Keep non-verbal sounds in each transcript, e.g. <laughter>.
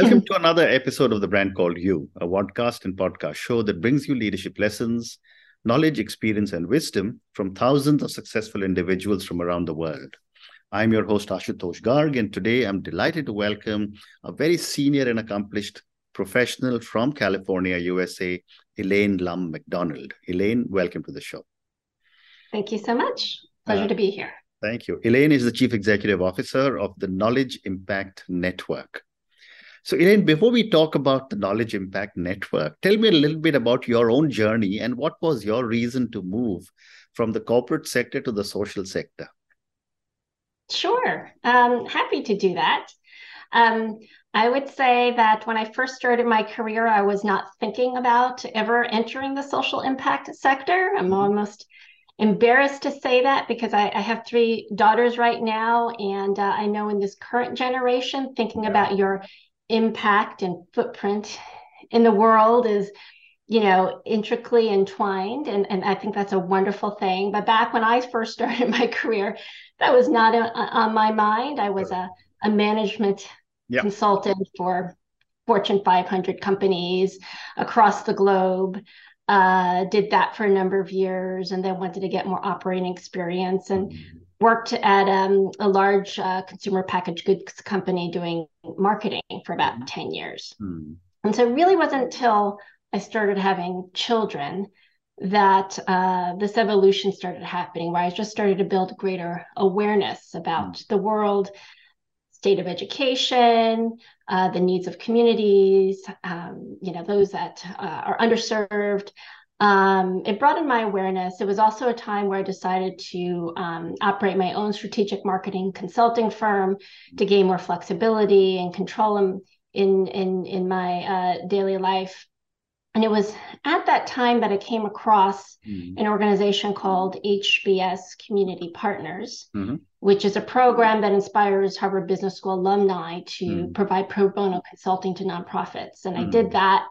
Welcome <clears throat> to another episode of The Brand Called You, a podcast and podcast show that brings you leadership lessons, knowledge, experience, and wisdom from thousands of successful individuals from around the world. I'm your host, Ashutosh Garg, and today I'm delighted to welcome a very senior and accomplished professional from California, USA, Elaine Lum MacDonald. Elaine, welcome to the show. Thank you so much. Pleasure uh, to be here. Thank you. Elaine is the Chief Executive Officer of the Knowledge Impact Network. So, Elaine, before we talk about the Knowledge Impact Network, tell me a little bit about your own journey and what was your reason to move from the corporate sector to the social sector? Sure. Um, happy to do that. Um, I would say that when I first started my career, I was not thinking about ever entering the social impact sector. I'm mm-hmm. almost embarrassed to say that because I, I have three daughters right now. And uh, I know in this current generation, thinking about your impact and footprint in the world is you know intricately entwined. And, and i think that's a wonderful thing. But back when i first <laughs> started my career that was not a, a, on my mind. I was a, a management yep. consultant for fortune 500 companies across the globe. Uh, did that for a number of years and then wanted to get more operating experience. And mm-hmm worked at um, a large uh, consumer packaged goods company doing marketing for about mm-hmm. 10 years. Mm. And so it really wasn't until I started having children that uh, this evolution started happening, where I just started to build greater awareness about mm. the world, state of education, uh, the needs of communities, um, you know, those that uh, are underserved, um, it broadened my awareness. It was also a time where I decided to um, operate my own strategic marketing consulting firm to gain more flexibility and control in in in, my uh, daily life. And it was at that time that I came across mm-hmm. an organization called HBS Community Partners, mm-hmm. which is a program that inspires Harvard Business School alumni to mm-hmm. provide pro bono consulting to nonprofits. And I did mm. that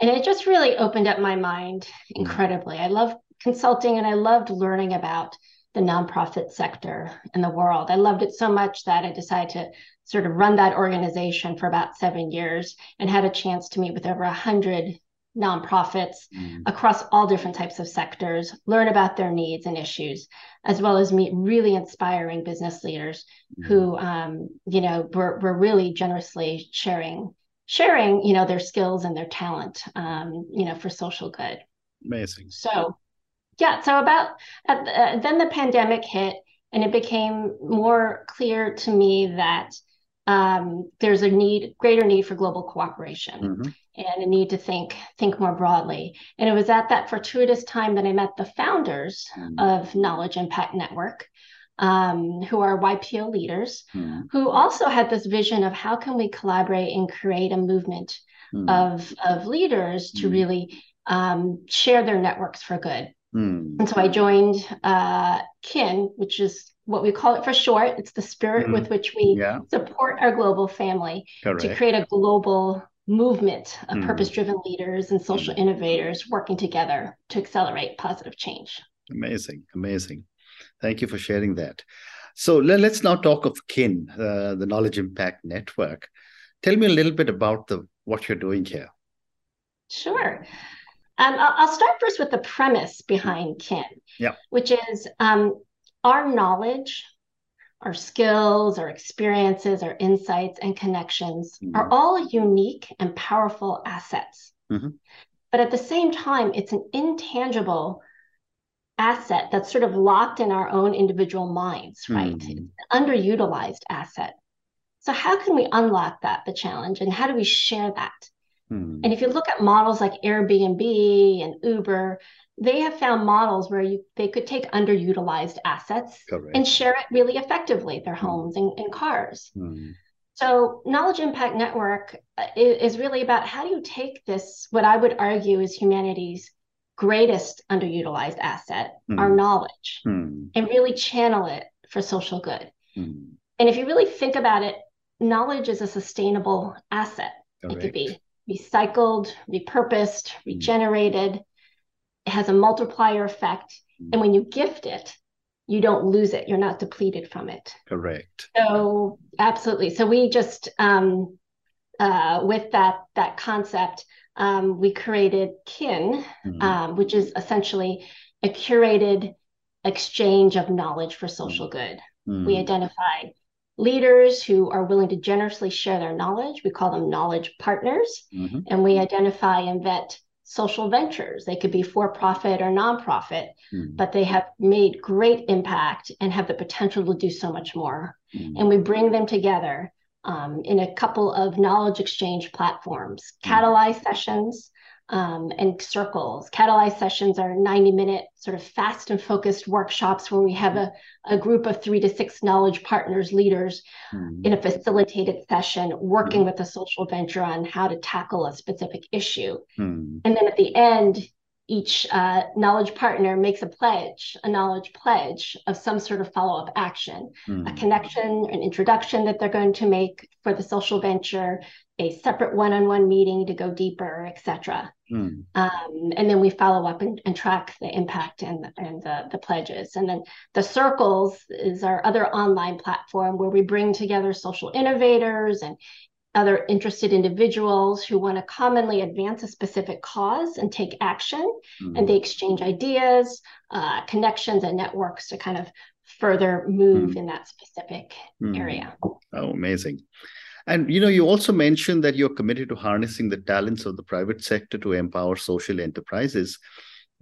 and it just really opened up my mind mm-hmm. incredibly. I love consulting and I loved learning about the nonprofit sector in the world. I loved it so much that I decided to sort of run that organization for about seven years and had a chance to meet with over a hundred nonprofits mm. across all different types of sectors, learn about their needs and issues, as well as meet really inspiring business leaders mm. who, um, you know, were, were really generously sharing sharing, you know, their skills and their talent, um, you know, for social good. Amazing. So, yeah. So about uh, then the pandemic hit, and it became more clear to me that um, there's a need, greater need for global cooperation. Mm-hmm. And a need to think think more broadly. And it was at that fortuitous time that I met the founders mm-hmm. of Knowledge Impact Network, um, who are YPO leaders, mm. who also had this vision of how can we collaborate and create a movement mm. of, of leaders to mm. really um, share their networks for good. Hmm. And so I joined uh, KIN, which is what we call it for short. It's the spirit hmm. with which we yeah. support our global family Correct. to create a global movement of hmm. purpose driven leaders and social innovators working together to accelerate positive change. Amazing, amazing. Thank you for sharing that. So let, us now talk of KIN, uh, the Knowledge Impact Network. Tell me a little bit about the what you're doing here. Sure. Um, I'll start first with the premise behind KIN, yeah. which is um, our knowledge, our skills, our experiences, our insights, and connections mm-hmm. are all unique and powerful assets. Mm-hmm. But at the same time, it's an intangible asset that's sort of locked in our own individual minds, right? Mm. underutilized asset. So how can we unlock that, the challenge, and how do we share that? Mm. And if you look at models like Airbnb and Uber, they have found models where you they could take underutilized assets Correct. and share it really effectively, their hmm. homes and, and cars. Mm. So, Knowledge Impact Network uh, is, is, really about how do you take this, what I would argue is humanity's greatest underutilized asset, mm. our knowledge, mm. and really channel it for social good. Mm. And if you really think about it, knowledge is a sustainable asset. Correct. It could be recycled, repurposed, hmm. regenerated. It has a multiplier effect. Hmm. And when you gift it, you don't lose it. You're not depleted from it. Correct. So, absolutely. So, we just, um, uh, with that that concept, um, we created Kin, mm-hmm. um, which is essentially a curated exchange of knowledge for social good. Mm-hmm. We identified leaders who are willing to generously share their knowledge. We call them knowledge partners. Mm-hmm. And we identify and vet social ventures. They could be for profit or nonprofit, mm-hmm. but they have made great impact and have the potential to do so much more. Mm-hmm. And we bring them together um, in a couple of knowledge exchange platforms, mm-hmm. Catalyze sessions, um, and circles. Catalyze sessions are 90 minute sort of fast and focused workshops where we have a, a group of three to six knowledge partners, leaders mm-hmm. in a facilitated session working mm-hmm. with a social venture on how to tackle a specific issue. Mm-hmm. And then at the end, each uh, knowledge partner makes a pledge, a knowledge pledge of some sort of follow up action, mm. a connection, an introduction that they're going to make for the social venture, a separate one on one meeting to go deeper, etc. Mm. Um, and then we follow up and, and track the impact and, and the, the pledges. And then the circles is our other online platform where we bring together social innovators and other interested individuals who want to commonly advance a specific cause and take action mm-hmm. and they exchange ideas uh, connections and networks to kind of further move mm-hmm. in that specific mm-hmm. area oh amazing and you know you also mentioned that you're committed to harnessing the talents of the private sector to empower social enterprises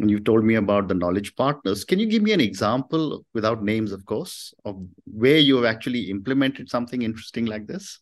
and you told me about the knowledge partners can you give me an example without names of course of where you have actually implemented something interesting like this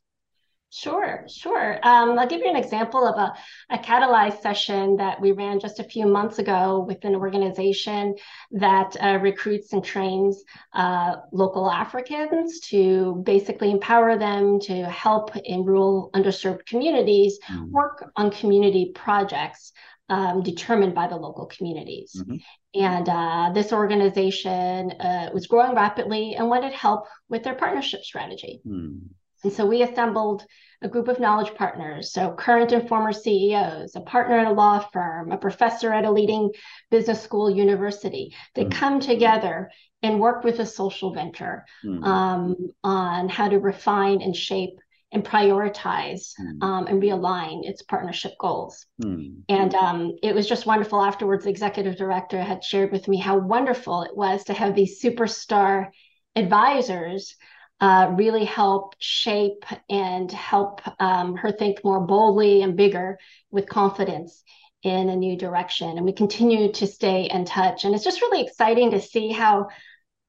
Sure, sure. Um, I'll give you an example of a, a catalyze session that we ran just a few months ago with an organization that uh, recruits and trains uh, local Africans to basically empower them to help in rural underserved communities mm-hmm. work on community projects um, determined by the local communities. Mm-hmm. And uh, this organization uh, was growing rapidly and wanted help with their partnership strategy. Mm. And so we assembled a group of knowledge partners, so current and former CEOs, a partner at a law firm, a professor at a leading business school university. They mm. come together and work with a social venture mm. um, on how to refine and shape and prioritize mm. um, and realign its partnership goals. Mm. And um, it was just wonderful. Afterwards, the executive director had shared with me how wonderful it was to have these superstar advisors uh, really help shape and help um, her think more boldly and bigger with confidence in a new direction. And we continue to stay in touch. And it's just really exciting to see how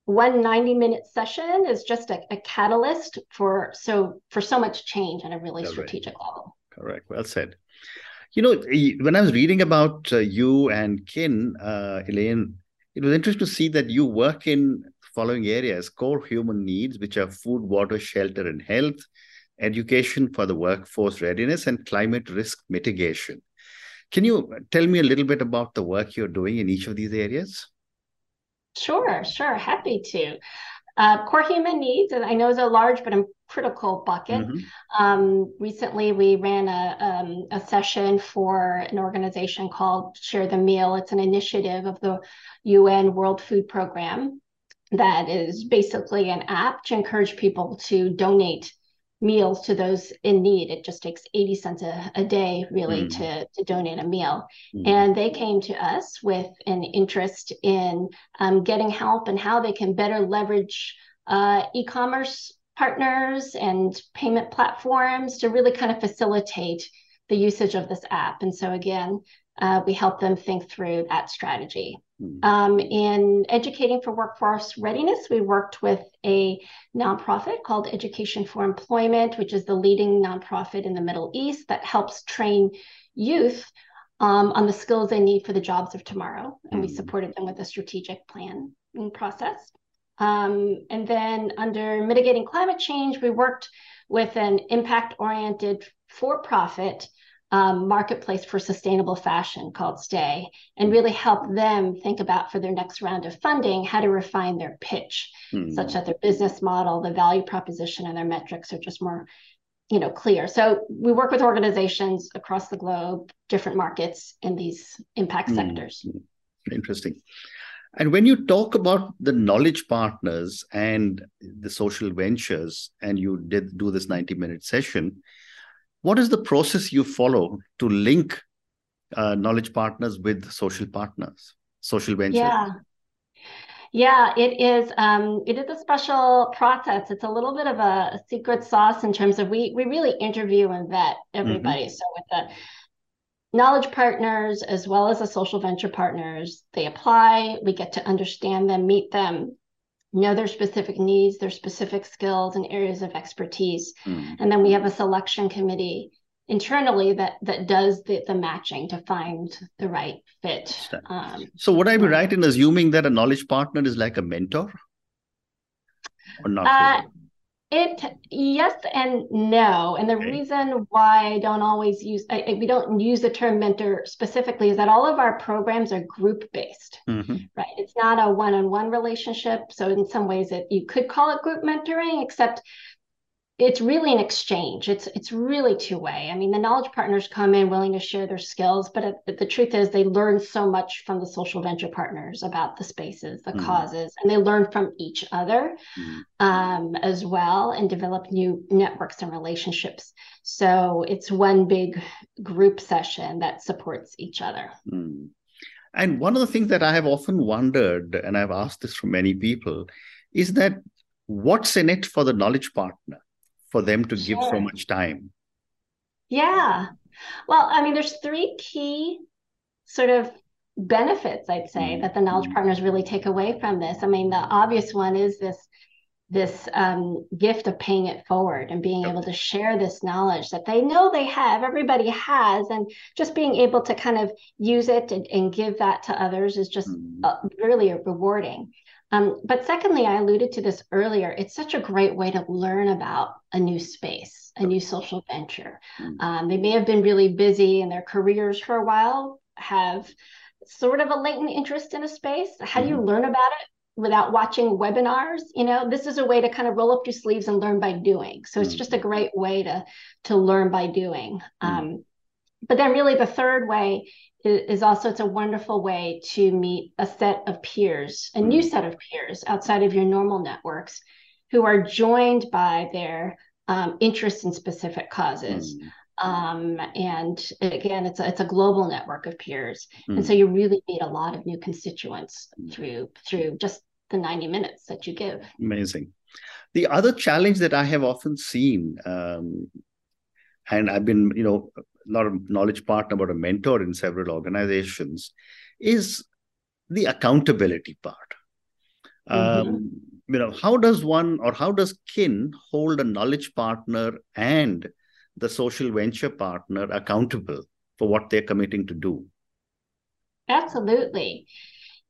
one 90 minute session is just a, a catalyst for so for so much change on a really Correct. strategic level. Correct. Well said. You know, when I was reading about uh, you and Kin, uh, Elaine, it was interesting to see that you work in following areas core human needs, which are food, water, shelter, and health, education for the workforce readiness, and climate risk mitigation. Can you tell me a little bit about the work you're doing in each of these areas? Sure, sure. Happy to. Uh, core human needs, and I know is a large but a critical bucket. Mm-hmm. Um, recently, we ran a, um, a session for an organization called Share the Meal. It's an initiative of the UN World Food Program that is basically an app to encourage people to donate meals to those in need. It just takes 80 cents a, a day, really, mm. to, to donate a meal. Mm. And they came to us with an interest in um, getting help and how they can better leverage uh, e commerce partners and payment platforms to really kind of facilitate the usage of this app. And so, again, uh, we help them think through that strategy. Hmm. Um, in educating for workforce readiness, we worked with a nonprofit called Education for Employment, which is the leading nonprofit in the Middle East that helps train youth um, on the skills they need for the jobs of tomorrow. And we hmm. supported them with a strategic plan process. Um, and then under mitigating climate change, we worked with an impact oriented for profit um, marketplace for sustainable fashion called Stay and really help them think about for their next round of funding how to refine their pitch mm. such that their business model, the value proposition, and their metrics are just more you know clear so we work with organizations across the globe different markets in these impact mm. sectors interesting and when you talk about the knowledge partners and the social ventures and you did do this 90 minute session what is the process you follow to link uh, knowledge partners with social partners, social ventures? Yeah. Yeah, it is. Um, it is a special process. It's a little bit of a, secret sauce in terms of we we really interview and vet everybody. Mm-hmm. So with the knowledge partners as well as the social venture partners, they apply. We get to understand them, meet them, know their specific needs, their specific skills and areas of expertise. Mm. And then we have a selection committee internally that that does the, the matching to find the right fit. Um, so would I be right in assuming that a knowledge partner is like a mentor? Or not? Uh, really? It yes and no, and the okay. reason why I don't always use I, we don't use the term mentor specifically is that all of our programs are group based, mm-hmm. right? It's not a one on one relationship, so in some ways it you could call it group mentoring, except it's really an exchange. It's it's really two way. I mean, the knowledge partners come in willing to share their skills, but it, the truth is they learn so much from the social venture partners about the spaces, the mm. causes, and they learn from each other mm. um, as well, and develop new networks and relationships. So it's one big group session that supports each other. Mm. And one of the things that I have often wondered, and I've asked this from many people, is that what's in it for the knowledge partner? For them to sure. give so much time? Yeah. Well, I mean, there's three key sort of benefits, I'd say, mm-hmm. that the knowledge partners really take away from this. I mean, the obvious one is this this um, gift of paying it forward and being able to share this knowledge that they know they have everybody has and just being able to kind of use it and, and give that to others is just mm-hmm. uh, really rewarding um, but secondly, I alluded to this earlier. It's such a great way to learn about a new space, a new social venture. Mm. Um, they may have been really busy in their careers for a while, have sort of a latent interest in a space. How do you mm-hmm. learn about it without watching webinars? You know, this is a way to kind of roll up your sleeves and learn by doing. So it's just a great way to to learn by doing. Mm. Um, but then really the third way is also it's a wonderful way to meet a set of peers a new mm. set of peers outside of your normal networks who are joined by their um, interest in specific causes mm. um, and again it's a, it's a global network of peers mm. and so you really meet a lot of new constituents mm. through through just the 90 minutes that you give amazing the other challenge that i have often seen um, and I've been, you know, not a knowledge partner, but a mentor in several organizations, is the accountability part. Mm-hmm. Um, you know, how does one or how does kin hold a knowledge partner and the social venture partner accountable for what they're committing to do? Absolutely.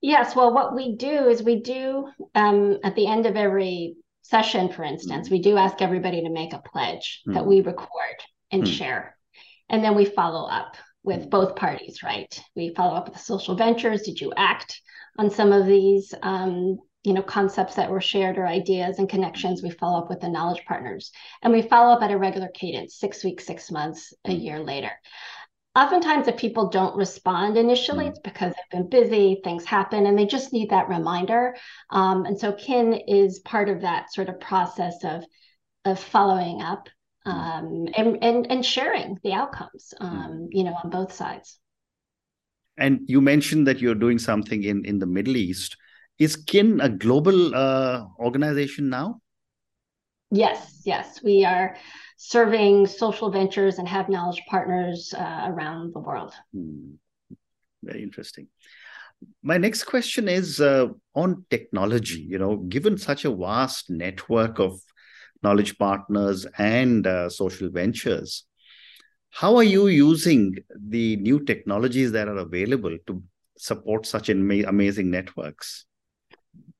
Yes. Well, what we do is we do um, at the end of every session, for instance, mm-hmm. we do ask everybody to make a pledge mm-hmm. that we record and mm-hmm. share. And then we follow up with mm. both parties, right? We follow up with the social ventures. Did you act on some of these, um, you know, concepts that were shared or ideas and connections? We follow up with the knowledge partners, and we follow up at a regular cadence, six weeks, six months, a mm. year later. Oftentimes, if people don't respond initially, mm. it's because they've been busy, things happen, and they just need that reminder. Um, and so, kin is part of that sort of process of of following up um, and, and and sharing the outcomes, um, you know, on both sides. And you mentioned that you're doing something in in the Middle East. Is Kin a global uh, organization now? Yes, yes, we are serving social ventures and have knowledge partners uh, around the world. Hmm. Very interesting. My next question is uh, on technology. You know, given such a vast network of knowledge partners and uh, social ventures. How are you using the new technologies that are available to support such amazing networks?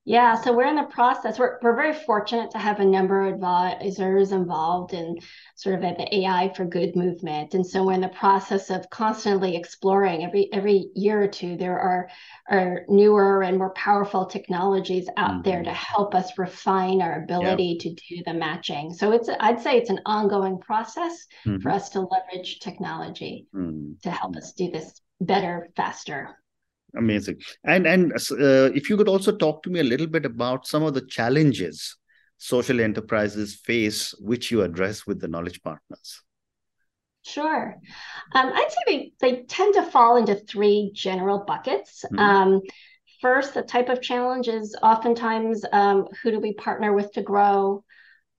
Yeah, so we're in the process. We're, we're very fortunate to have a number of advisors involved in sort of the AI for good movement. And so we're in the process of constantly exploring every every year or two. There are, are newer and more powerful technologies out mm-hmm. there to help us refine our ability yep. to do the matching. So it's I'd say it's an ongoing process mm-hmm. for us to leverage technology mm-hmm. to help us do this better, faster amazing and and uh, if you could also talk to me a little bit about some of the challenges social enterprises face which you address with the knowledge partners Sure. Um, I'd say they, they tend to fall into three general buckets. Mm-hmm. Um, first, the type of challenge is oftentimes um, who do we partner with to grow?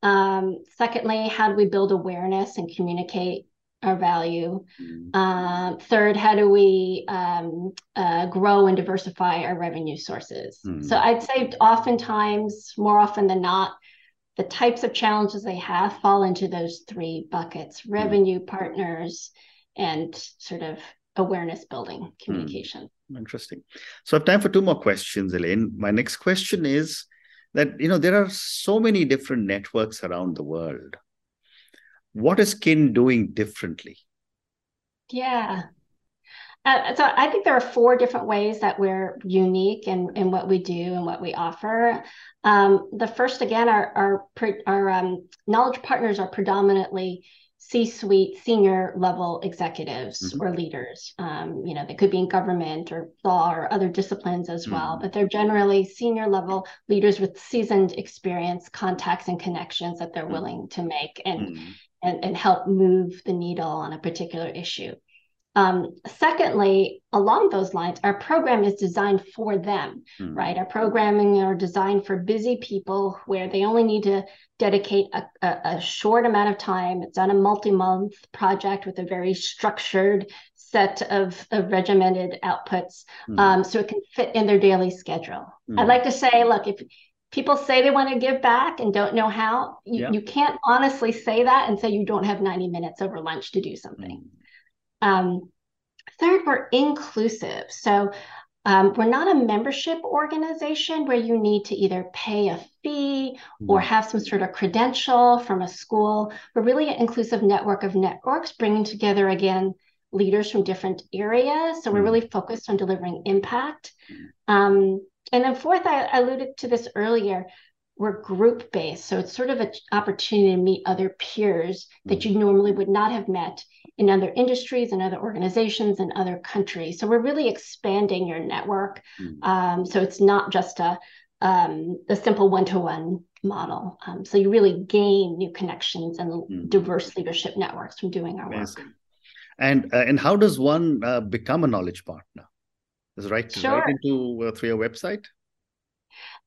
Um, secondly, how do we build awareness and communicate our value? Mm-hmm. Uh, third, how do we um, uh, grow and diversify our revenue sources? Mm-hmm. So I'd say oftentimes, more often than not, the types of challenges they have fall into those three buckets mm. revenue partners and sort of awareness building mm. communication mm. interesting so i have time for two more questions elaine my next question is that you know there are so many different networks around the world what is kin doing differently yeah uh, so I think there are four different ways that we're unique in, in what we do and what we offer. Um, the first, again, our our, our um, knowledge partners are predominantly C-suite, senior level executives mm-hmm. or leaders. Um, you know, they could be in government or law or other disciplines as mm-hmm. well, but they're generally senior level leaders with seasoned experience, contacts, and connections that they're mm-hmm. willing to make and, mm-hmm. and and help move the needle on a particular issue. Um, secondly, along those lines, our program is designed for them, mm-hmm. right? Our programming are designed for busy people where they only need to dedicate a, a, a short amount of time. It's on a multi-month project with a very structured set of, of regimented outputs, mm-hmm. um, so it can fit in their daily schedule. Mm-hmm. I'd like to say, look, if people say they want to give back and don't know how, you, yeah. you can't honestly say that and say you don't have 90 minutes over lunch to do something. Um, third, we're inclusive. So um, we're not a membership organization where you need to either pay a fee or mm-hmm. have some sort of credential from a school. We're really an inclusive network of networks bringing together, again, leaders from different areas. So we're mm-hmm. really focused on delivering impact. Um, and then, fourth, I alluded to this earlier, we're group based. So it's sort of an opportunity to meet other peers that mm-hmm. you normally would not have met in other industries and other organizations and other countries. So we're really expanding your network. Mm-hmm. Um, so it's not just a um, a simple one to one model. Um, so you really gain new connections and mm-hmm. diverse leadership networks from doing our Amazing. work. And uh, and how does one uh, become a knowledge partner? Is it right to sure. write into uh, through your website?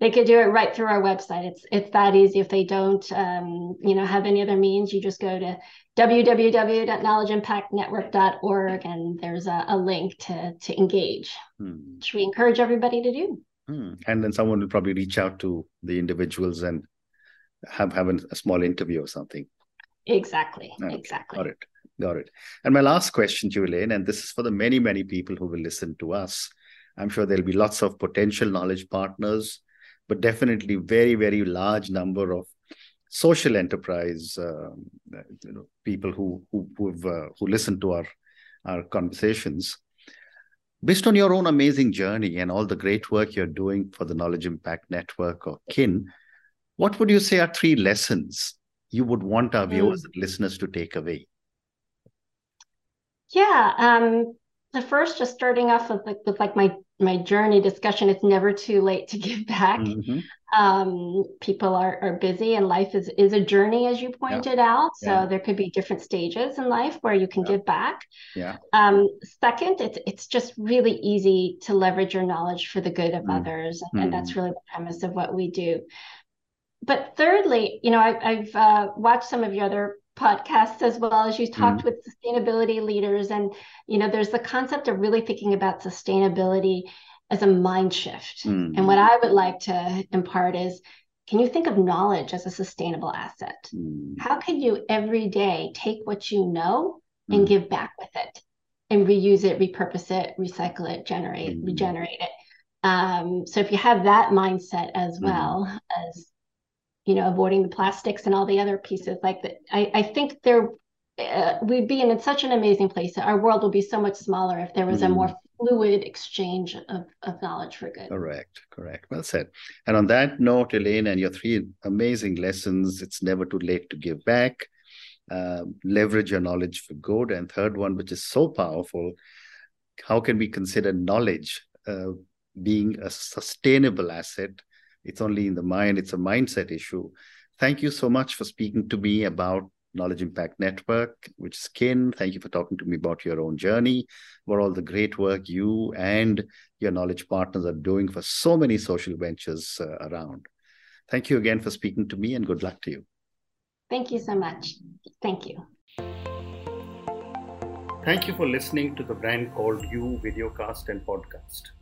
They could do it right through our website. It's it's that easy. If they don't, um, you know, have any other means, you just go to www.knowledgeimpactnetwork.org and there's a, a link to to engage, hmm. which we encourage everybody to do. Hmm. And then someone will probably reach out to the individuals and have have a small interview or something. Exactly. Okay. Exactly. Got it. Got it. And my last question Julian, and this is for the many, many people who will listen to us. I'm sure there'll be lots of potential knowledge partners but definitely very very large number of social enterprise uh, you know, people who who who've, uh, who listen to our our conversations based on your own amazing journey and all the great work you're doing for the knowledge impact network or kin what would you say are three lessons you would want our viewers mm. and listeners to take away yeah um, the first just starting off with like, with like my my journey discussion it's never too late to <laughs> give back mm-hmm. um, people are, are busy and life is is a journey as you pointed yeah. out so yeah. there could be different stages in life where you can yeah. give back yeah um, second it's it's just really easy to leverage your knowledge for the good of mm-hmm. others and, and that's mm-hmm. really the premise of what we do but thirdly you know I, have uh, watched some of your other podcasts as well as you talked mm. with sustainability leaders. And you know there's the concept of really thinking about sustainability as a mind shift. Mm. and what i would like to impart is can you think of knowledge as a sustainable asset? Mm. how can you every day take what you know and give back with it and reuse it repurpose it recycle it generate regenerate it? Um, so if you have that mindset as well as you know, avoiding the plastics and all the other pieces like that. I, I think there uh, we'd be in such an amazing place. Our world would be so much smaller if there was mm. a more fluid exchange of, of knowledge for good. Correct, correct. Well said. And on that note, Elaine, and your three amazing lessons, it's never too late to give back. Uh, leverage your knowledge for good. And third one, which is so powerful, how can we consider knowledge uh, being a sustainable asset it's only in the mind, it's a mindset issue. Thank you so much for speaking to me about Knowledge Impact Network, which is KIN. Thank you for talking to me about your own journey, for all the great work you and your knowledge partners are doing for so many social ventures uh, around. Thank you again for speaking to me and good luck to you. Thank you so much. Thank you. Thank you for listening to the brand called You videocast and podcast, a